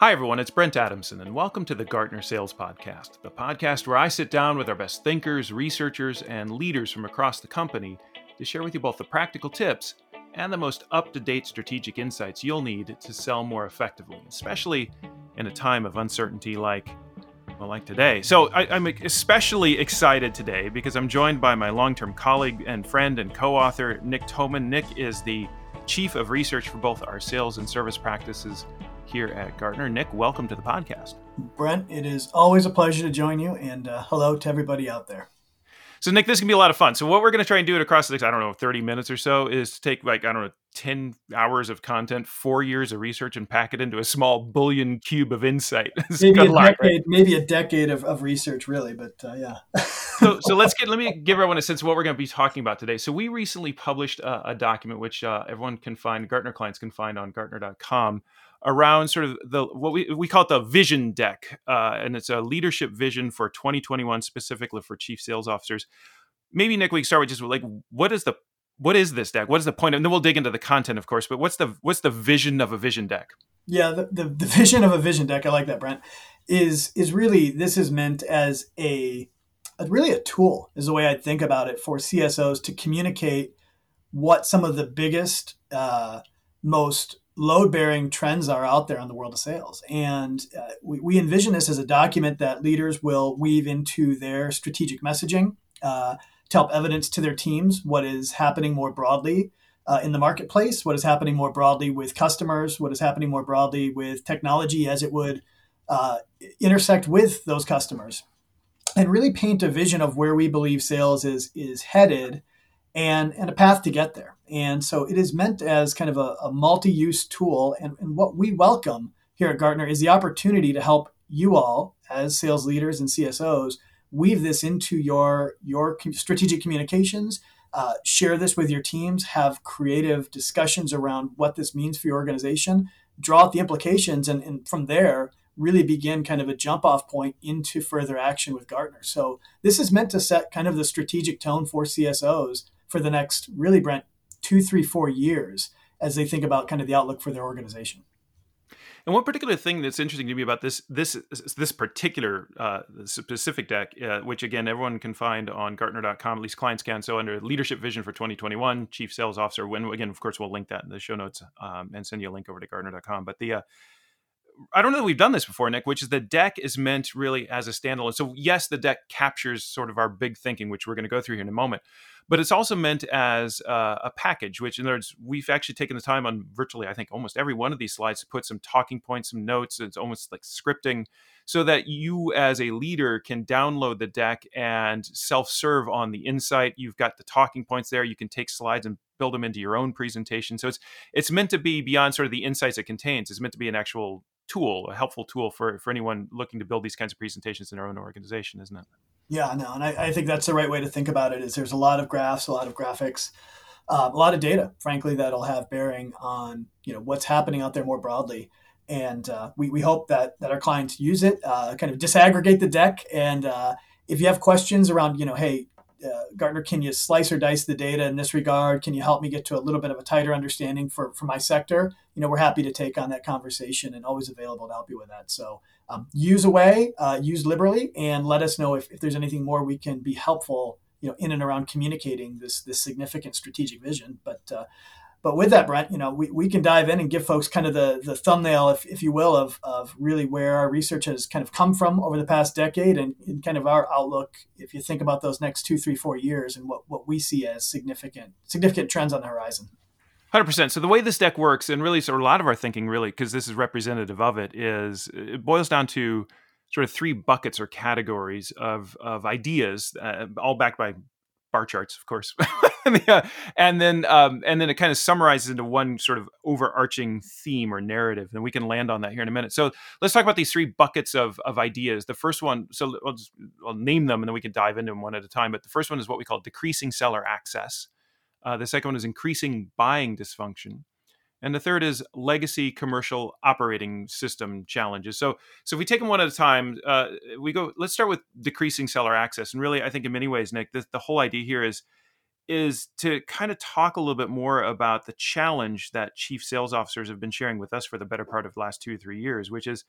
Hi, everyone. It's Brent Adamson, and welcome to the Gartner Sales Podcast, the podcast where I sit down with our best thinkers, researchers, and leaders from across the company to share with you both the practical tips and the most up to date strategic insights you'll need to sell more effectively, especially in a time of uncertainty like well, like today. So I, am especially excited today because I'm joined by my long-term colleague and friend and co-author Nick Toman. Nick is the chief of research for both our sales and service practices here at Gartner. Nick, welcome to the podcast. Brent, it is always a pleasure to join you, and uh, hello to everybody out there. So, Nick, this can be a lot of fun. So, what we're gonna try and do it across the next, I don't know, 30 minutes or so is to take like, I don't know, 10 hours of content, four years of research, and pack it into a small bullion cube of insight. maybe, a decade, right? maybe a decade of, of research, really, but uh, yeah. so, so let's get, let me give everyone a sense of what we're gonna be talking about today. So, we recently published a, a document which uh, everyone can find, Gartner clients can find on Gartner.com around sort of the what we we call it the vision deck, uh, and it's a leadership vision for 2021 specifically for chief sales officers. Maybe Nick, we start with just like what is the what is this deck? What is the point? And then we'll dig into the content, of course. But what's the what's the vision of a vision deck? Yeah, the, the, the vision of a vision deck. I like that, Brent. Is is really this is meant as a, a really a tool is the way I think about it for CSOs to communicate what some of the biggest, uh, most load bearing trends are out there in the world of sales. And uh, we, we, envision this as a document that leaders will weave into their strategic messaging uh, to help evidence to their teams what is happening more broadly uh, in the marketplace, what is happening more broadly with customers, what is happening more broadly with technology as it would uh, intersect with those customers. And really paint a vision of where we believe sales is, is headed and, and a path to get there. And so it is meant as kind of a, a multi use tool. And, and what we welcome here at Gartner is the opportunity to help you all, as sales leaders and CSOs, weave this into your, your strategic communications. Uh, share this with your teams, have creative discussions around what this means for your organization, draw out the implications, and, and from there, really begin kind of a jump off point into further action with Gartner. So, this is meant to set kind of the strategic tone for CSOs for the next, really, Brent, two, three, four years as they think about kind of the outlook for their organization. And one particular thing that's interesting to me about this this this particular uh, specific deck, uh, which again everyone can find on Gartner.com, at least clients can. So under Leadership Vision for 2021, Chief Sales Officer. When again, of course, we'll link that in the show notes um, and send you a link over to Gartner.com. But the uh, I don't know that we've done this before, Nick, which is the deck is meant really as a standalone. So yes, the deck captures sort of our big thinking, which we're going to go through here in a moment but it's also meant as uh, a package, which in other words, we've actually taken the time on virtually, I think, almost every one of these slides to put some talking points, some notes. It's almost like scripting so that you as a leader can download the deck and self-serve on the insight. You've got the talking points there. You can take slides and build them into your own presentation. So it's it's meant to be beyond sort of the insights it contains. It's meant to be an actual tool, a helpful tool for for anyone looking to build these kinds of presentations in their own organization, isn't it? Yeah, no, and I, I, think that's the right way to think about it. Is there's a lot of graphs, a lot of graphics, uh, a lot of data, frankly, that'll have bearing on you know what's happening out there more broadly. And uh, we, we hope that that our clients use it, uh, kind of disaggregate the deck, and uh, if you have questions around, you know, hey, uh, Gartner, can you slice or dice the data in this regard? Can you help me get to a little bit of a tighter understanding for, for my sector? You know, we're happy to take on that conversation and always available to help you with that. So um, use away, uh, use liberally, and let us know if, if there's anything more we can be helpful, you know, in and around communicating this this significant strategic vision. But uh, but with that, Brent, you know, we, we can dive in and give folks kind of the, the thumbnail, if, if you will, of, of really where our research has kind of come from over the past decade and, and kind of our outlook, if you think about those next two, three, four years and what, what we see as significant significant trends on the horizon. Hundred percent. So the way this deck works, and really, so a lot of our thinking, really, because this is representative of it, is it boils down to sort of three buckets or categories of of ideas, uh, all backed by bar charts, of course, and then um, and then it kind of summarizes into one sort of overarching theme or narrative, and we can land on that here in a minute. So let's talk about these three buckets of of ideas. The first one, so I'll, just, I'll name them, and then we can dive into them one at a time. But the first one is what we call decreasing seller access. Uh, the second one is increasing buying dysfunction. And the third is legacy commercial operating system challenges. So, so if we take them one at a time, uh, we go. Let's start with decreasing seller access. And really, I think in many ways, Nick, the, the whole idea here is is to kind of talk a little bit more about the challenge that chief sales officers have been sharing with us for the better part of the last two or three years, which is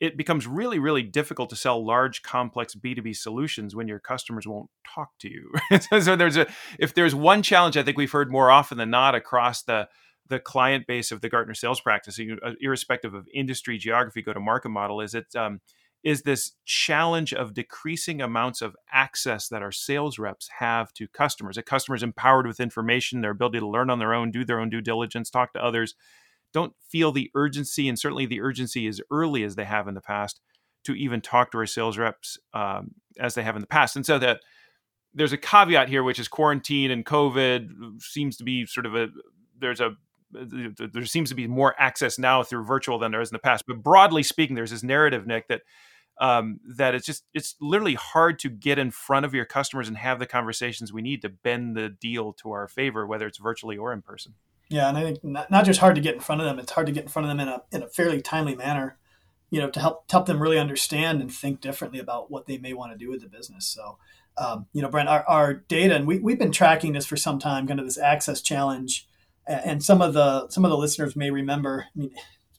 it becomes really, really difficult to sell large, complex B2B solutions when your customers won't talk to you. so there's a if there's one challenge I think we've heard more often than not across the the client base of the Gartner sales practice, uh, irrespective of industry, geography, go to market model, is it um, is this challenge of decreasing amounts of access that our sales reps have to customers. A customer's empowered with information, their ability to learn on their own, do their own due diligence, talk to others, don't feel the urgency, and certainly the urgency as early as they have in the past, to even talk to our sales reps um, as they have in the past. And so that there's a caveat here, which is quarantine and COVID seems to be sort of a there's a there seems to be more access now through virtual than there is in the past. But broadly speaking, there's this narrative, Nick, that um, that it's just it's literally hard to get in front of your customers and have the conversations we need to bend the deal to our favor, whether it's virtually or in person. Yeah, and I think not, not just hard to get in front of them; it's hard to get in front of them in a in a fairly timely manner. You know, to help help them really understand and think differently about what they may want to do with the business. So, um, you know, Brent, our, our data, and we we've been tracking this for some time, kind of this access challenge and some of the some of the listeners may remember. I mean,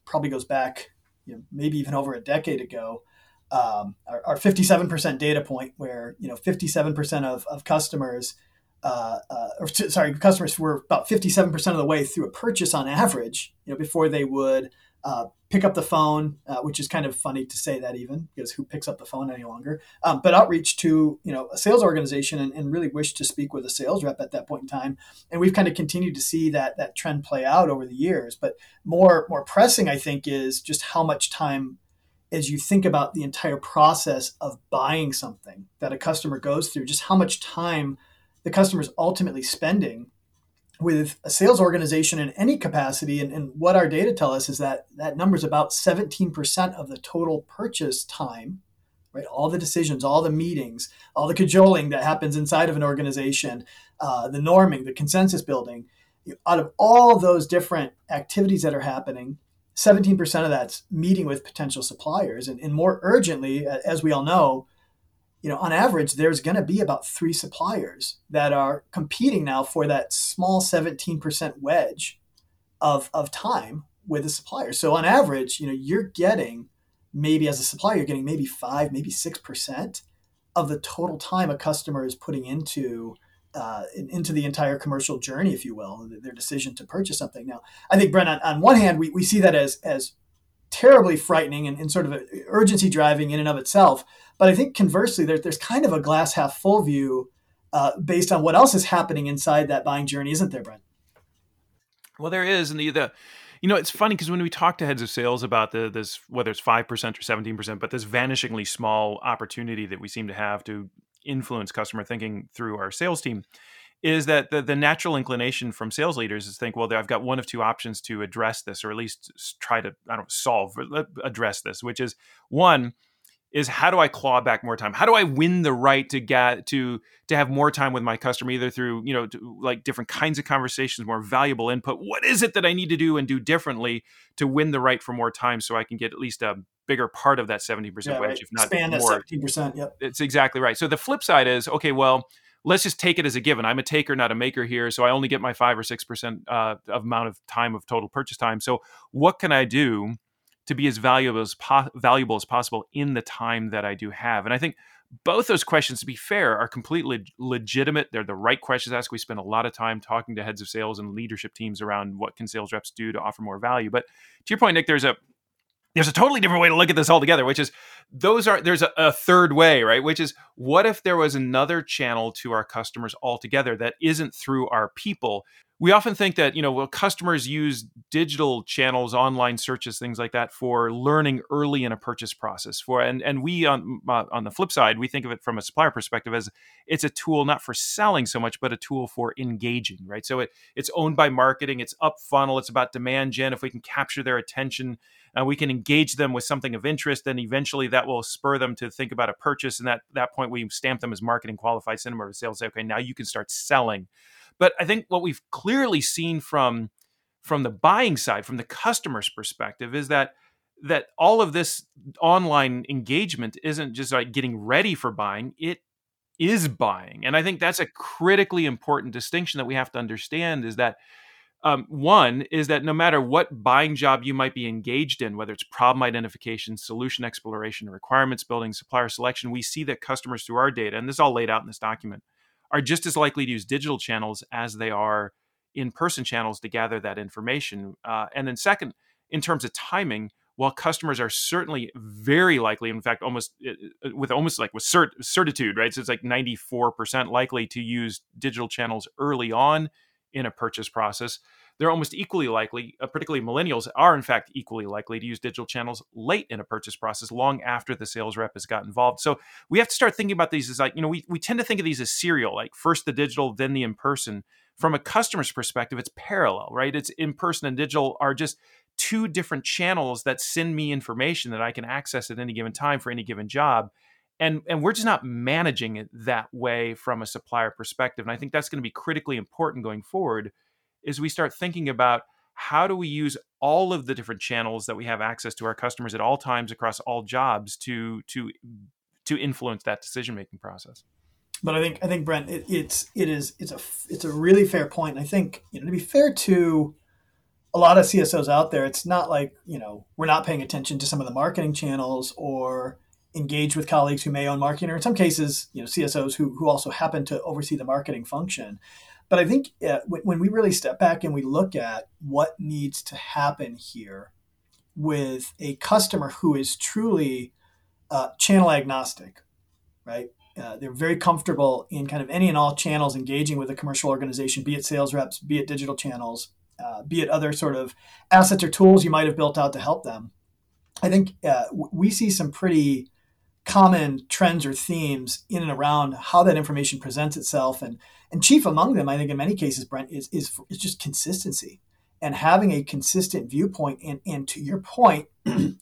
probably goes back, you know, maybe even over a decade ago. Um, our, our 57% data point, where you know 57% of, of customers, uh, uh, or sorry, customers were about 57% of the way through a purchase on average, you know, before they would uh, pick up the phone, uh, which is kind of funny to say that even because who picks up the phone any longer? Um, but outreach to you know a sales organization and, and, really wish to speak with a sales rep at that point in time, and we've kind of continued to see that that trend play out over the years. But more more pressing, I think, is just how much time as you think about the entire process of buying something that a customer goes through, just how much time the customer is ultimately spending with a sales organization in any capacity. And, and, what our data tell us is that that number is about 17% of the total purchase time right? All the decisions all the meetings all the cajoling that happens inside of an organization uh, the norming the consensus building out of all those different activities that are happening 17% of that's meeting with potential suppliers. And, and more urgently as we all know you know, on average, there's going to be about three suppliers that are competing now for that small 17% wedge of, of time with a supplier. So on average, you know, you're getting maybe as a supplier, you're getting maybe five, maybe 6% of the total time a customer is putting into uh, into the entire commercial journey, if you will, their decision to purchase something. Now, I think Brent, on, on one hand, we, we see that as as terribly frightening and, and sort of urgency driving in and of itself. But I think conversely, there, there's kind of a glass half full view uh, based on what else is happening inside that buying journey, isn't there, Brent? Well, there is, and the, the you know it's funny because when we talk to heads of sales about the this whether it's five percent or seventeen percent, but this vanishingly small opportunity that we seem to have to influence customer thinking through our sales team, is that the, the natural inclination from sales leaders is think, well, I've got one of two options to address this, or at least try to, I don't solve, address this, which is one is how do I claw back more time? How do I win the right to get to to have more time with my customer, either through you know like different kinds of conversations, more valuable input. What is it that I need to do and do differently to win the right for more time, so I can get at least a bigger part of that seventy percent wedge, right. if not Expand more. Seventeen percent. Yep, it's exactly right. So the flip side is okay. Well let's just take it as a given. I'm a taker, not a maker here, so I only get my five or six percent uh, amount of time of total purchase time. So what can I do to be as valuable as po- valuable as possible in the time that I do have? And I think both those questions, to be fair, are completely legitimate. They're the right questions to ask. We spend a lot of time talking to heads of sales and leadership teams around what can sales reps do to offer more value. But to your point, Nick, there's a there's a totally different way to look at this altogether, which is those are there's a, a, third way, right? Which is what if there was another channel to our customers altogether that isn't through our people? We often think that you know, well, customers use digital channels, online searches, things like that, for learning early in a purchase process. For and and we on uh, on the flip side, we think of it from a supplier perspective as it's a tool not for selling so much, but a tool for engaging, right? So it it's owned by marketing, it's up funnel, it's about demand gen. If we can capture their attention uh, we can engage them with something of interest and eventually that will spur them to think about a purchase and at that point we stamp them as marketing qualified cinema or sales say okay now you can start selling but i think what we've clearly seen from from the buying side from the customer's perspective is that that all of this online engagement isn't just like getting ready for buying it is buying. And I think that's a critically important distinction that we have to understand is that um, one is that no matter what buying job you might be engaged in, whether it's problem identification, solution exploration, requirements building, supplier selection, we see that customers through our data, and this is all laid out in this document, are just as likely to use digital channels as they are in person channels to gather that information. Uh, and then, second, in terms of timing, while customers are certainly very likely, in fact, almost uh, uh, with almost like with cert- certitude, right? So it's like 94% likely to use digital channels early on in a purchase process. They're almost equally likely, uh, particularly millennials, are in fact equally likely to use digital channels late in a purchase process, long after the sales rep has got involved. So we have to start thinking about these as like, you know, we, we tend to think of these as serial, like first the digital, then the in person. From a customer's perspective, it's parallel, right? It's in person and digital are just two different channels that send me information that I can access at any given time for any given job. And, and we're just not managing it that way from a supplier perspective. And I think that's going to be critically important going forward is we start thinking about how do we use all of the different channels that we have access to our customers at all times across all jobs to to to influence that decision making process but i think i think brent it, it's it is it's a it's a really fair point. point i think you know to be fair to a lot of CSOs out there, it's not like, you know, we're not paying attention to some of the marketing channels or engage with colleagues who may own marketing, or in some cases, you know, CSOs who, who also happen to oversee the marketing function. But I think uh, when, when we really step back and we look at what needs to happen here with a customer who is truly uh, channel agnostic, right? Uh, they're very comfortable in kind of any and all channels engaging with a commercial organization, be it sales reps, be it digital channels, uh, be it other sort of assets or tools you might have built out to help them. I think uh, we see some pretty common trends or themes in and around how that information presents itself, and and chief among them, I think in many cases, Brent is is is just consistency and having a consistent viewpoint. And and to your point.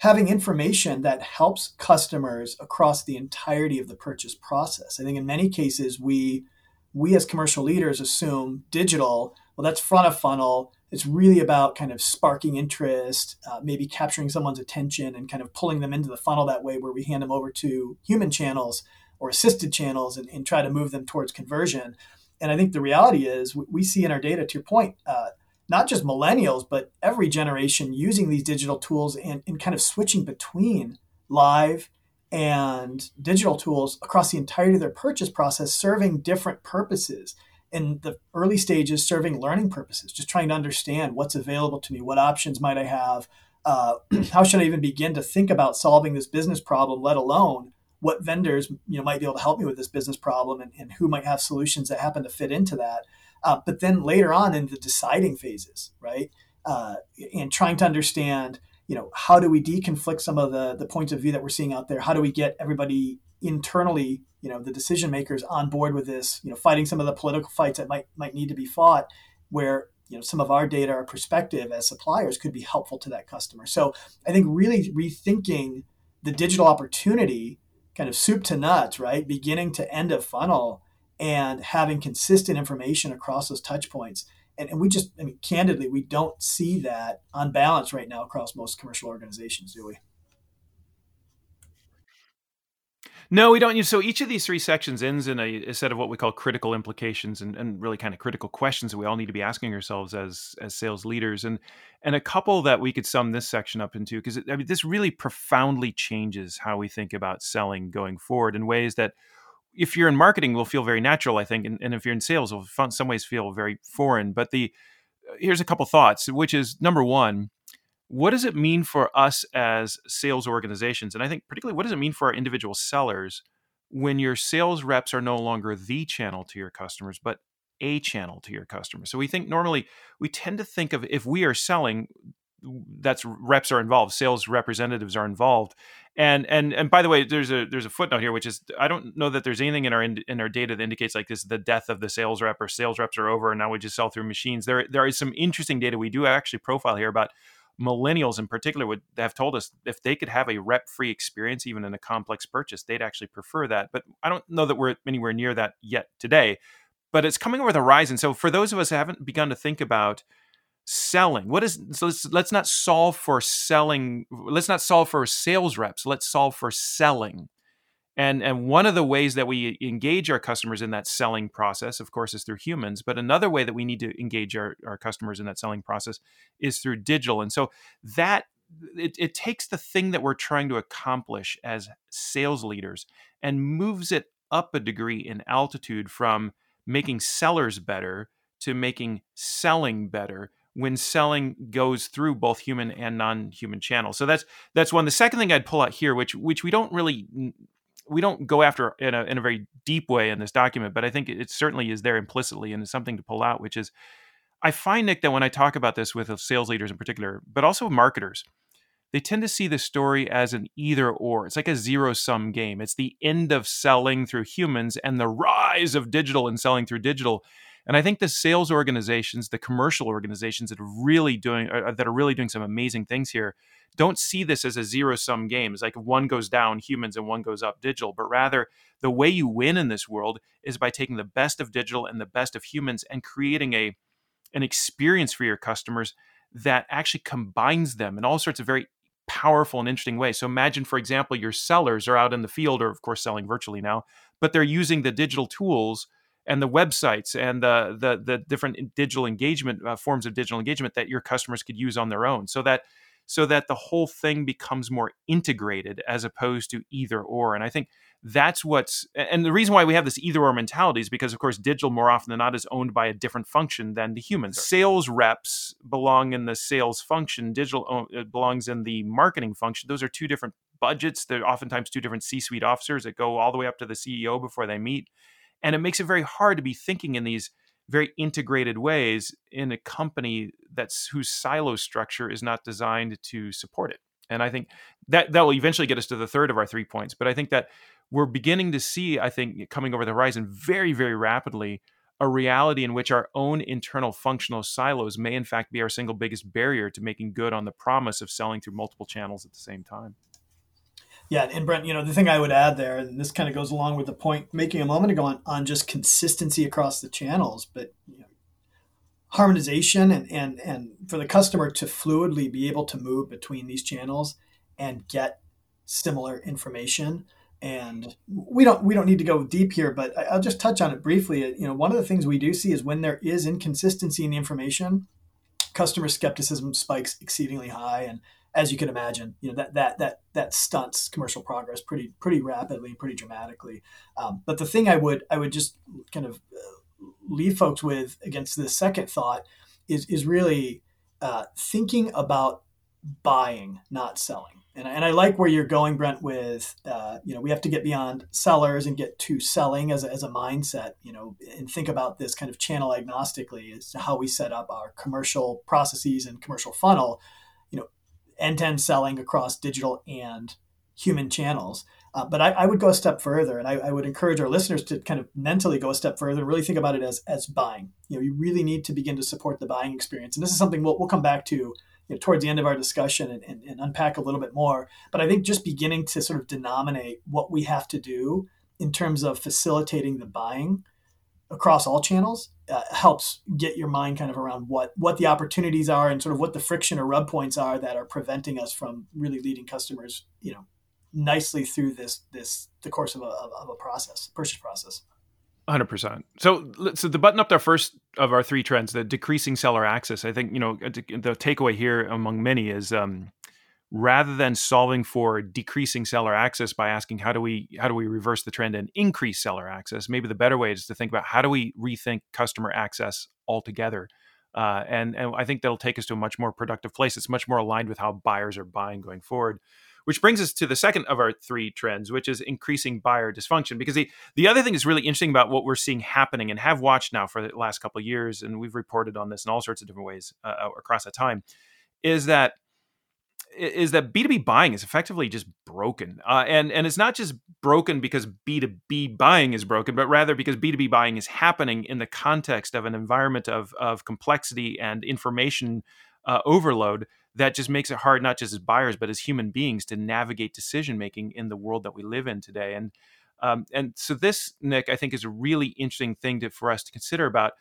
having information that helps customers across the entirety of the purchase process. I think in many cases we we as commercial leaders assume digital well, that's front of funnel. It's really about kind of sparking interest, uh, maybe capturing someone's attention and kind of pulling them into the funnel that way, where we hand them over to human channels or assisted channels and, and try to move them towards conversion. And I think the reality is we see in our data, to your point, uh, not just millennials, but every generation using these digital tools and, and kind of switching between live and digital tools across the entirety of their purchase process, serving different purposes in the early stages serving learning purposes, just trying to understand what's available to me, what options might I have, uh, how should I even begin to think about solving this business problem, let alone what vendors you know might be able to help me with this business problem and, and who might have solutions that happen to fit into that. Uh, but then later on in the deciding phases, right, uh, and trying to understand, you know, how do we deconflict some of the the points of view that we're seeing out there? How do we get everybody internally you know the decision makers on board with this you know fighting some of the political fights that might might need to be fought where you know some of our data our perspective as suppliers could be helpful to that customer. So i think really rethinking the digital opportunity kind of soup to nuts right? Beginning to end of funnel and having consistent information across those touch points. And, and we just i mean candidly we don't see that on balance right now across most commercial organizations do we No, we don't. use. So each of these three sections ends in a, a set of what we call critical implications and, and, really kind of critical questions that we all need to be asking ourselves as as sales leaders. And and a couple that we could sum this section up into because I mean this really profoundly changes how we think about selling going forward in ways that if you're in marketing will feel very natural, I think, and, and if you're in sales will in some ways feel very foreign. But the here's a couple thoughts, which is number one what does it mean for us as sales organizations? And i think particularly what does it mean for our individual sellers when your sales reps are no longer the channel to your customers but a channel to your customers? So we think normally we tend to think of if we are selling that's reps are involved sales representatives are involved. And and and by the way there's a there's a footnote here which is i don't know that there's anything in our in, in our data that indicates like this the death of the sales rep or sales reps are over and now we just sell through machines. There there is some interesting data we do actually profile here about millennials in particular would have told us if they could have a rep free experience even in a complex purchase they'd actually prefer that. But i don't know that we're anywhere near that yet today but it's coming over the horizon so for those of us who haven't begun to think about selling what is so let's, let's not solve for selling let's not solve for sales reps let's solve for selling And, and one of the ways that we engage our customers in that selling process, of course, is through humans. But another way that we need to engage our, our customers in that selling process is through digital. And so that it, it takes the thing that we're trying to accomplish as sales leaders and moves it up a degree in altitude from making sellers better to making selling better when selling goes through both human and non-human channels. So that's that's one. The second thing I'd pull out here, which which we don't really we don't go after in a in a very deep way in this document, but I think it certainly is there implicitly and is something to pull out, which is I find Nick that when I talk about this with sales leaders in particular, but also marketers, they tend to see the story as an either or. It's like a zero sum game. It's the end of selling through humans and the rise of digital and selling through digital. And I think the sales organizations, the commercial organizations that are really doing uh, that are really doing some amazing things here, don't see this as a zero sum game. It's like one goes down humans and one goes up digital, but rather the way you win in this world is by taking the best of digital and the best of humans and creating a an experience for your customers that actually combines them in all sorts of very powerful and interesting ways. So imagine, for example, your sellers are out in the field, or of course selling virtually now, but they're using the digital tools and the websites and the the, the different digital engagement uh, forms of digital engagement that your customers could use on their own. So that so that the whole thing becomes more integrated as opposed to either or. And I think that's what's and the reason why we have this either or mentality is because of course digital more often than not is owned by a different function than the humans sales reps belong in the sales function. Digital uh, belongs in the marketing function. Those are two different budgets. They're oftentimes two different c-suite officers that go all the way up to the ceo before they meet and it makes it very hard to be thinking in these very integrated ways in a company that's whose silo structure is not designed to support it and i think that that will eventually get us to the third of our three points but i think that we're beginning to see, I think, coming over the horizon very, very rapidly, a reality in which our own internal functional silos may, in fact, be our single biggest barrier to making good on the promise of selling through multiple channels at the same time. Yeah, and Brent, you know, the thing I would add there, and this kind of goes along with the point making a moment ago on, on just consistency across the channels, but you know, harmonization and, and and for the customer to fluidly be able to move between these channels and get similar information. And we don't we don't need to go deep here but i'll just touch on it briefly. You know one of the things we do see is when there is inconsistency in the information customer skepticism spikes exceedingly high and as you can imagine you know that that that that stunts commercial progress pretty pretty rapidly and pretty dramatically um, but the thing i would i would just kind of uh, leave folks with against this second thought is is really uh, thinking about buying not selling and, and I like where you're going, Brent. With uh, you know, we have to get beyond sellers and get to selling as a, as a mindset. You know, and think about this kind of channel agnostically as to how we set up our commercial processes and commercial funnel. You know, end to end selling across digital and human channels. Uh, but I, I, would go a step further, and I, I, would encourage our listeners to kind of mentally go a step further and really think about it as as buying. You know, you really need to begin to support the buying experience, and this is something we'll, we'll come back to you know, towards the end of our discussion and, and, and, unpack a little bit more. But I think just beginning to sort of denominate what we have to do in terms of facilitating the buying across all channels uh, helps get your mind kind of around what what the opportunities are and sort of what the friction or rub points are that are preventing us from really leading customers, you know, nicely through this this the course of a, of a process, purchase process. Hundred percent. So, so the button up our first of our three trends, the decreasing seller access. I think you know the takeaway here among many is um, rather than solving for decreasing seller access by asking how do we how do we reverse the trend and increase seller access, maybe the better way is to think about how do we rethink customer access altogether. Uh, and and I think that'll take us to a much more productive place. It's much more aligned with how buyers are buying going forward which brings us to the second of our three trends, which is increasing buyer dysfunction. Because the, the other thing that's really interesting about what we're seeing happening and have watched now for the last couple of years, and we've reported on this in all sorts of different ways uh, across that time, is that is that B2B buying is effectively just broken. Uh, and, and it's not just broken because B2B buying is broken, but rather because B2B buying is happening in the context of an environment of, of complexity and information uh, overload that just makes it hard not just as buyers but as human beings to navigate decision making in the world that we live in today and um, and so this nick i think is a really interesting thing to, for us to consider about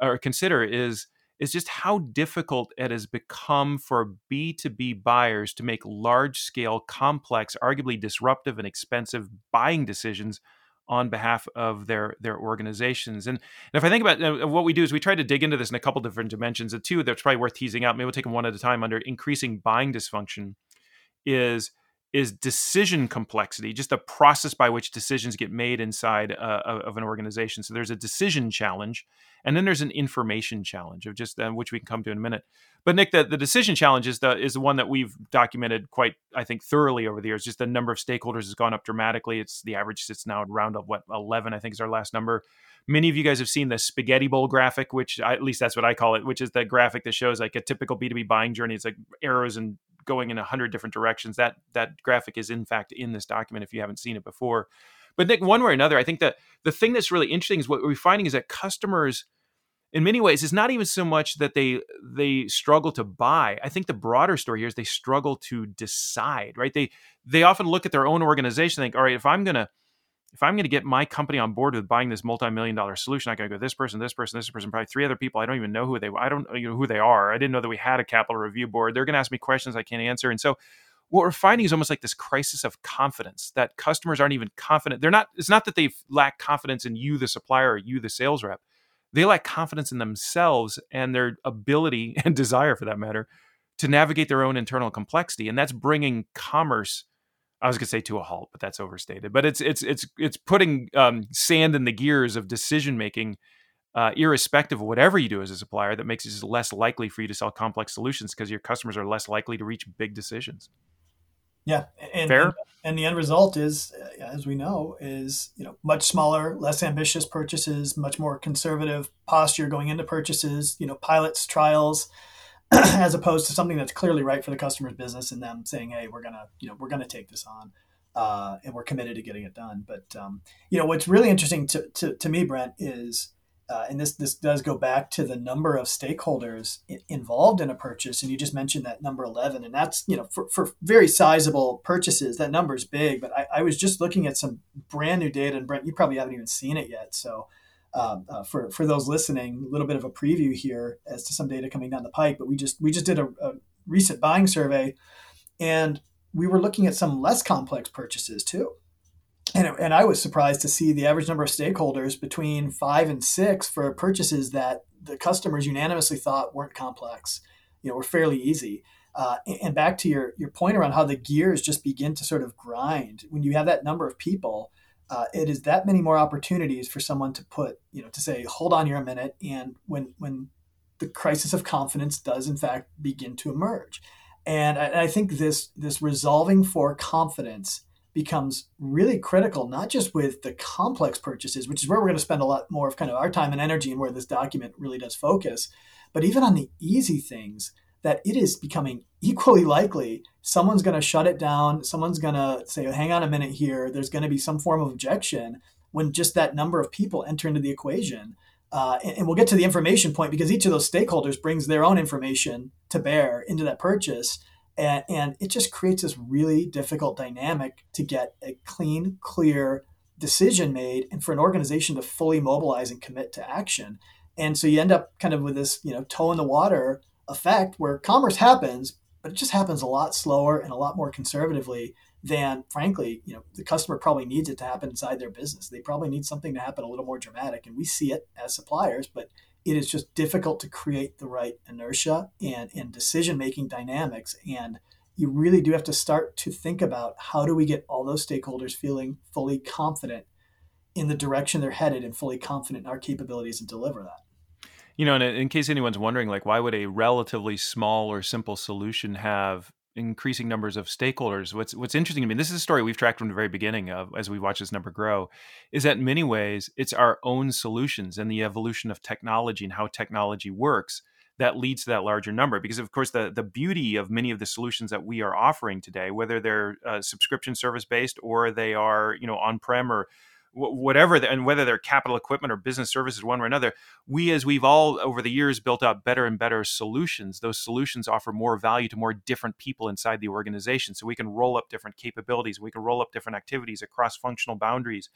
or consider is is just how difficult it has become for B2B buyers to make large scale, complex, arguably disruptive and expensive buying decisions on behalf of their their organizations. And, and if I think about uh, what we do is we try to dig into this in a couple different dimensions. The two that's probably worth teasing out, maybe we'll take them one at a time under increasing buying dysfunction is is decision complexity, just the process by which decisions get made inside uh, of an organization. So there's a decision challenge, and then there's an information challenge of just uh, which we can come to in a minute. But Nick, the, the decision challenge is the is the one that we've documented quite, I think, thoroughly over the years. Just the number of stakeholders has gone up dramatically. It's the average sits now around of what eleven, I think, is our last number. Many of you guys have seen the spaghetti bowl graphic, which I, at least that's what I call it, which is the graphic that shows like a typical B2B buying journey. It's like arrows and going in a hundred different directions. That that graphic is in fact in this document if you haven't seen it before. But Nick, one way or another, I think that the thing that's really interesting is what we're finding is that customers in many ways it's not even so much that they they struggle to buy i think the broader story here is they struggle to decide right they they often look at their own organization and think all right if i'm to if I'm going to get my company on board with buying this multi-million dollar solution, I got to go this person, this person, this person, probably three other people. I don't even know who they. I don't you know who they are. I didn't know that we had a capital review board. They're going to ask me questions I can't answer, and so what we're finding is almost like this crisis of confidence that customers aren't even confident. They're not. It's not that they lack confidence in you, the supplier, or you, the sales rep. They lack confidence in themselves and their ability and desire, for that matter, to navigate their own internal complexity, and that's bringing commerce I was gonna say to a halt, but that's overstated. But it's it's it's it's putting um, sand in the gears of decision making, uh, irrespective of whatever you do as a supplier. That makes it less likely for you to sell complex solutions because your customers are less likely to reach big decisions. Yeah, and, fair. And, and the end result is, uh, as we know, is you know much smaller, less ambitious purchases, much more conservative posture going into purchases. You know, pilots, trials as opposed to something that's clearly right for the customer's business and them saying, "Hey, we're gonna, you know, we're gonna take this on, uh, and we're committed to getting it done." But um, you know, what's really interesting to, to, to me, Brent, is, uh, and this this does go back to the number of stakeholders involved in a purchase, and you just mentioned that number eleven, and that's you know for, for very sizable purchases, that number is big. But I, I was just looking at some brand new data, and Brent, you probably haven't even seen it yet, so um, uh, for for those listening, a little bit of a preview here as to some data coming down the pike. But we just we just did a, a recent buying survey, and we were looking at some less complex purchases too. And, and I was surprised to see the average number of stakeholders between five and six for purchases that the customers unanimously thought weren't complex, you know, were fairly easy. Uh, and back to your your point around how the gears just begin to sort of grind when you have that number of people uh, it is that many more opportunities for someone to put, you know, to say, hold on here a minute. And when, when the crisis of confidence does in fact begin to emerge. And I, I think this, this resolving for confidence becomes really critical, not just with the complex purchases, which is where we're going to spend a lot more of kind of our time and energy and where this document really does focus, but even on the easy things that it is becoming equally likely someone's going to shut it down. Someone's going to say, hang on a minute here. There's going to be some form of objection when just that number of people enter into the equation. Uh, and, and, we'll get to the information point because each of those stakeholders brings their own information to bear into that purchase. And, and it just creates this really difficult dynamic to get a clean, clear decision made and for an organization to fully mobilize and commit to action. And so you end up kind of with this, you know, toe in the water effect where commerce happens, but it just happens a lot slower and a lot more conservatively than frankly you know the customer probably needs it to happen inside their business. They probably need something to happen a little more dramatic and we see it as suppliers but it is just difficult to create the right inertia and, and decision making dynamics and you really do have to start to think about how do we get all those stakeholders feeling fully confident in the direction they're headed and fully confident in our capabilities to deliver that you know, and in case anyone's wondering, like, why would a relatively small or simple solution have increasing numbers of stakeholders? What's what's interesting to me, this is a story we've tracked from the very beginning of as we watch this number grow, is that in many ways it's our own solutions and the evolution of technology and how technology works that leads to that larger number. Because of course, the the beauty of many of the solutions that we are offering today, whether they're uh, subscription service based or they are you know on prem or whatever, and whether they're capital equipment or business services, one or another, we, as we've all over the years built up better and better solutions, those solutions offer more value to more different people inside the organization. So we can roll up different capabilities, we can roll up different activities across functional boundaries.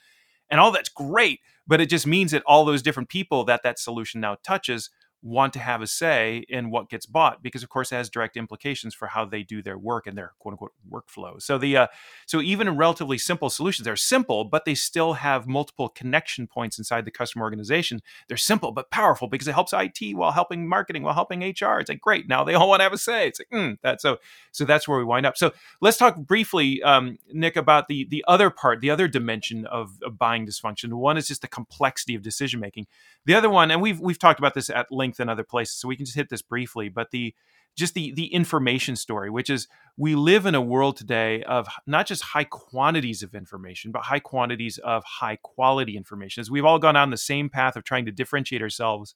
And all that's great, but it just means that all those different people that that solution now touches want to have a say in what gets bought because of course it has direct implications for how they do their work and their quote unquote workflow. So the uh, so even in relatively simple solutions they're simple but they still have multiple connection points inside the customer organization. They're simple but powerful because it helps IT while helping marketing while helping HR it's like great now they all want to have a say. It's like mm, that so so that's where we wind up. So let's talk briefly um, Nick about the the other part the other dimension of, of buying dysfunction. One is just the complexity of decision making the other one and we've we've talked about this at length length in other places, so we can just hit this briefly. But the just the the information story, which is we live in a world today of not just high quantities of information, but high quantities of high quality information. As we've all gone on the same path of trying to differentiate ourselves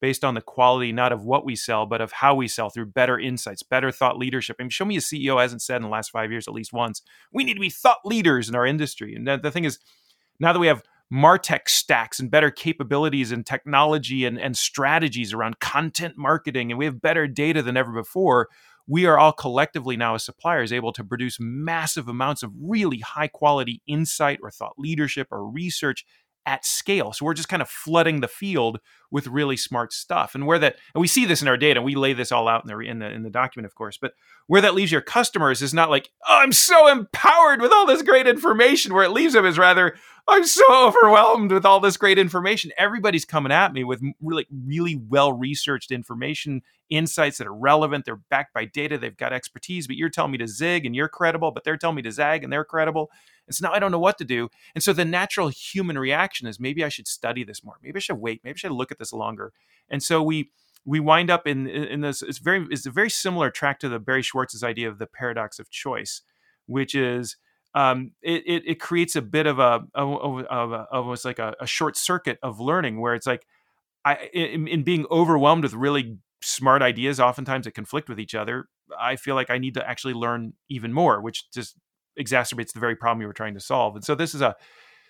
based on the quality not of what we sell, but of how we sell through better insights, better thought leadership. I mean, show me a CEO hasn't said in the last five years at least once, we need to be thought leaders in our industry. And the thing is, now that we have martech stacks and better capabilities and technology and, and strategies around content marketing and we have better data than ever before we are all collectively now as suppliers able to produce massive amounts of really high quality insight or thought leadership or research at scale. So we're just kind of flooding the field with really smart stuff. And where that and we see this in our data, and we lay this all out in the in the in the document, of course. But where that leaves your customers is not like, oh, I'm so empowered with all this great information. Where it leaves them is rather, I'm so overwhelmed with all this great information. Everybody's coming at me with really, really well researched information, insights that are relevant. They're backed by data. They've got expertise, but you're telling me to zig and you're credible, but they're telling me to zag and they're credible. And so now I don't know what to do. And so the natural human reaction is maybe I should study this more. Maybe I should wait. Maybe I should look at this longer. And so we, we wind up in in this it's very it's a very similar track to the Barry Schwartz's idea of the paradox of choice, which is um, it, it, it creates a bit of a of, of, almost like a, a, short circuit of learning where it's like I in, in, being overwhelmed with really smart ideas, oftentimes that conflict with each other. I feel like I need to actually learn even more, which just exacerbates the very problem you were trying to solve. And so this is a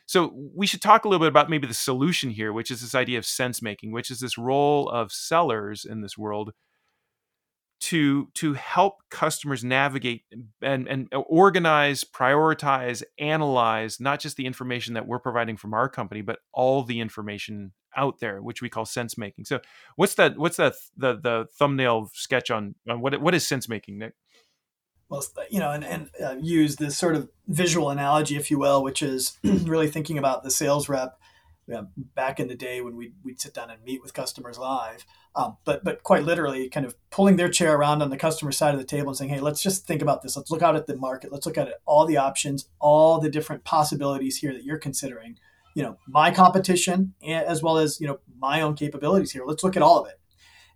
so we should talk a little bit about maybe the solution here, which is this idea of sense making, which is this role of sellers in this world to to help customers navigate and and organize, prioritize, analyze not just the information that we're providing from our company, but all the information out there, which we call sense making. So, what's that? What's that? The the thumbnail sketch on, on what what is sense making, Nick? Well, you know, and, and uh, use this sort of visual analogy, if you will, which is really thinking about the sales rep back in the day when we'd, we'd sit down and meet with customers live. Um, but but quite literally, kind of pulling their chair around on the customer side of the table and saying, "Hey, let's just think about this. Let's look out at the market. Let's look at it, all the options, all the different possibilities here that you're considering. You know, my competition as well as you know my own capabilities here. Let's look at all of it.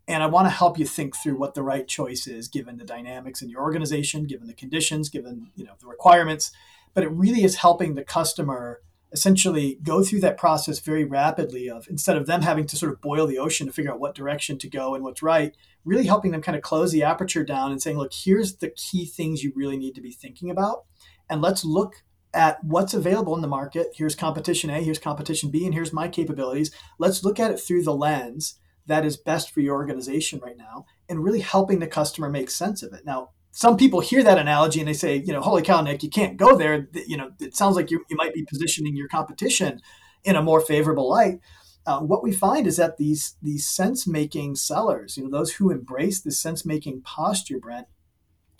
And I want to help you think through what the right choice is, given the dynamics in your organization, given the conditions, given you know the requirements. But it really is helping the customer essentially go through that process very rapidly of instead of them having to sort of boil the ocean to figure out what direction to go and what's right really helping them kind of close the aperture down and saying look here's the key things you really need to be thinking about and let's look at what's available in the market here's competition a here's competition b and here's my capabilities let's look at it through the lens that is best for your organization right now and really helping the customer make sense of it now some people hear that analogy and they say, you know, holy cow, Nick, you can't go there. You know, it sounds like you, you might be positioning your competition in a more favorable light. Uh, what we find is that these these sense making sellers, you know, those who embrace the sense making posture, Brent,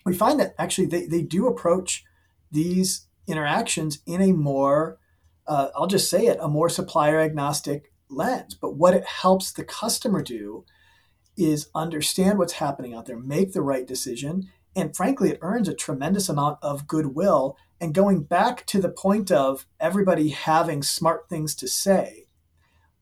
we find that actually they, they do approach these interactions in a more, uh, I'll just say it, a more supplier agnostic lens. But what it helps the customer do is understand what's happening out there, make the right decision, and frankly, it earns a tremendous amount of goodwill. And going back to the point of everybody having smart things to say,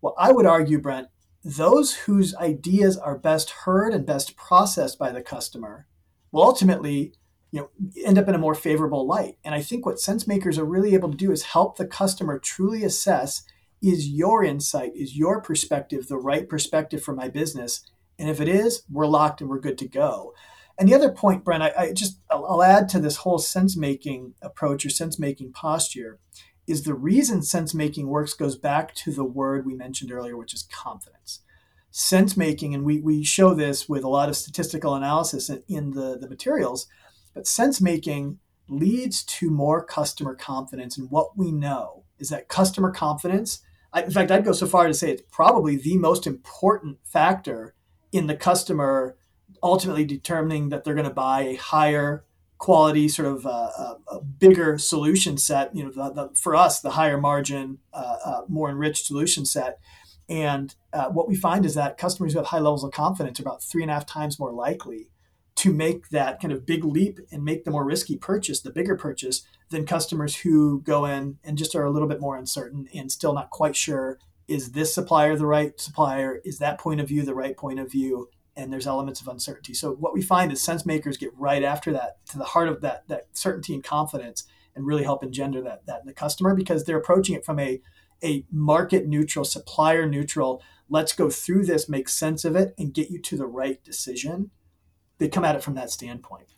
well, I would argue, Brent, those whose ideas are best heard and best processed by the customer will ultimately you know end up in a more favorable light and i think what sense makers are really able to do is help the customer truly assess is your insight is your perspective the right perspective for my business and if it is we're locked and we're good to go and the other point, Brent, I, I just I'll, I'll add to this whole sense making approach or sense making posture is the reason sense making works goes back to the word we mentioned earlier, which is confidence. Sense making, and we, we show this with a lot of statistical analysis in, the, the materials, but sense making leads to more customer confidence. And what we know is that customer confidence, I, in fact, I'd go so far to say it's probably the most important factor in the customer ultimately determining that they're going to buy a higher quality, sort of uh, a, a, bigger solution set. You know, the, the, for us, the higher margin, uh, uh, more enriched solution set. And uh, what we find is that customers who have high levels of confidence are about three and a half times more likely to make that kind of big leap and make the more risky purchase, the bigger purchase, than customers who go in and just are a little bit more uncertain and still not quite sure is this supplier the right supplier? Is that point of view the right point of view? and there's elements of uncertainty. So what we find is sense makers get right after that to the heart of that that certainty and confidence and really help engender that that in the customer because they're approaching it from a a market neutral, supplier neutral, let's go through this, make sense of it, and get you to the right decision. They come at it from that standpoint.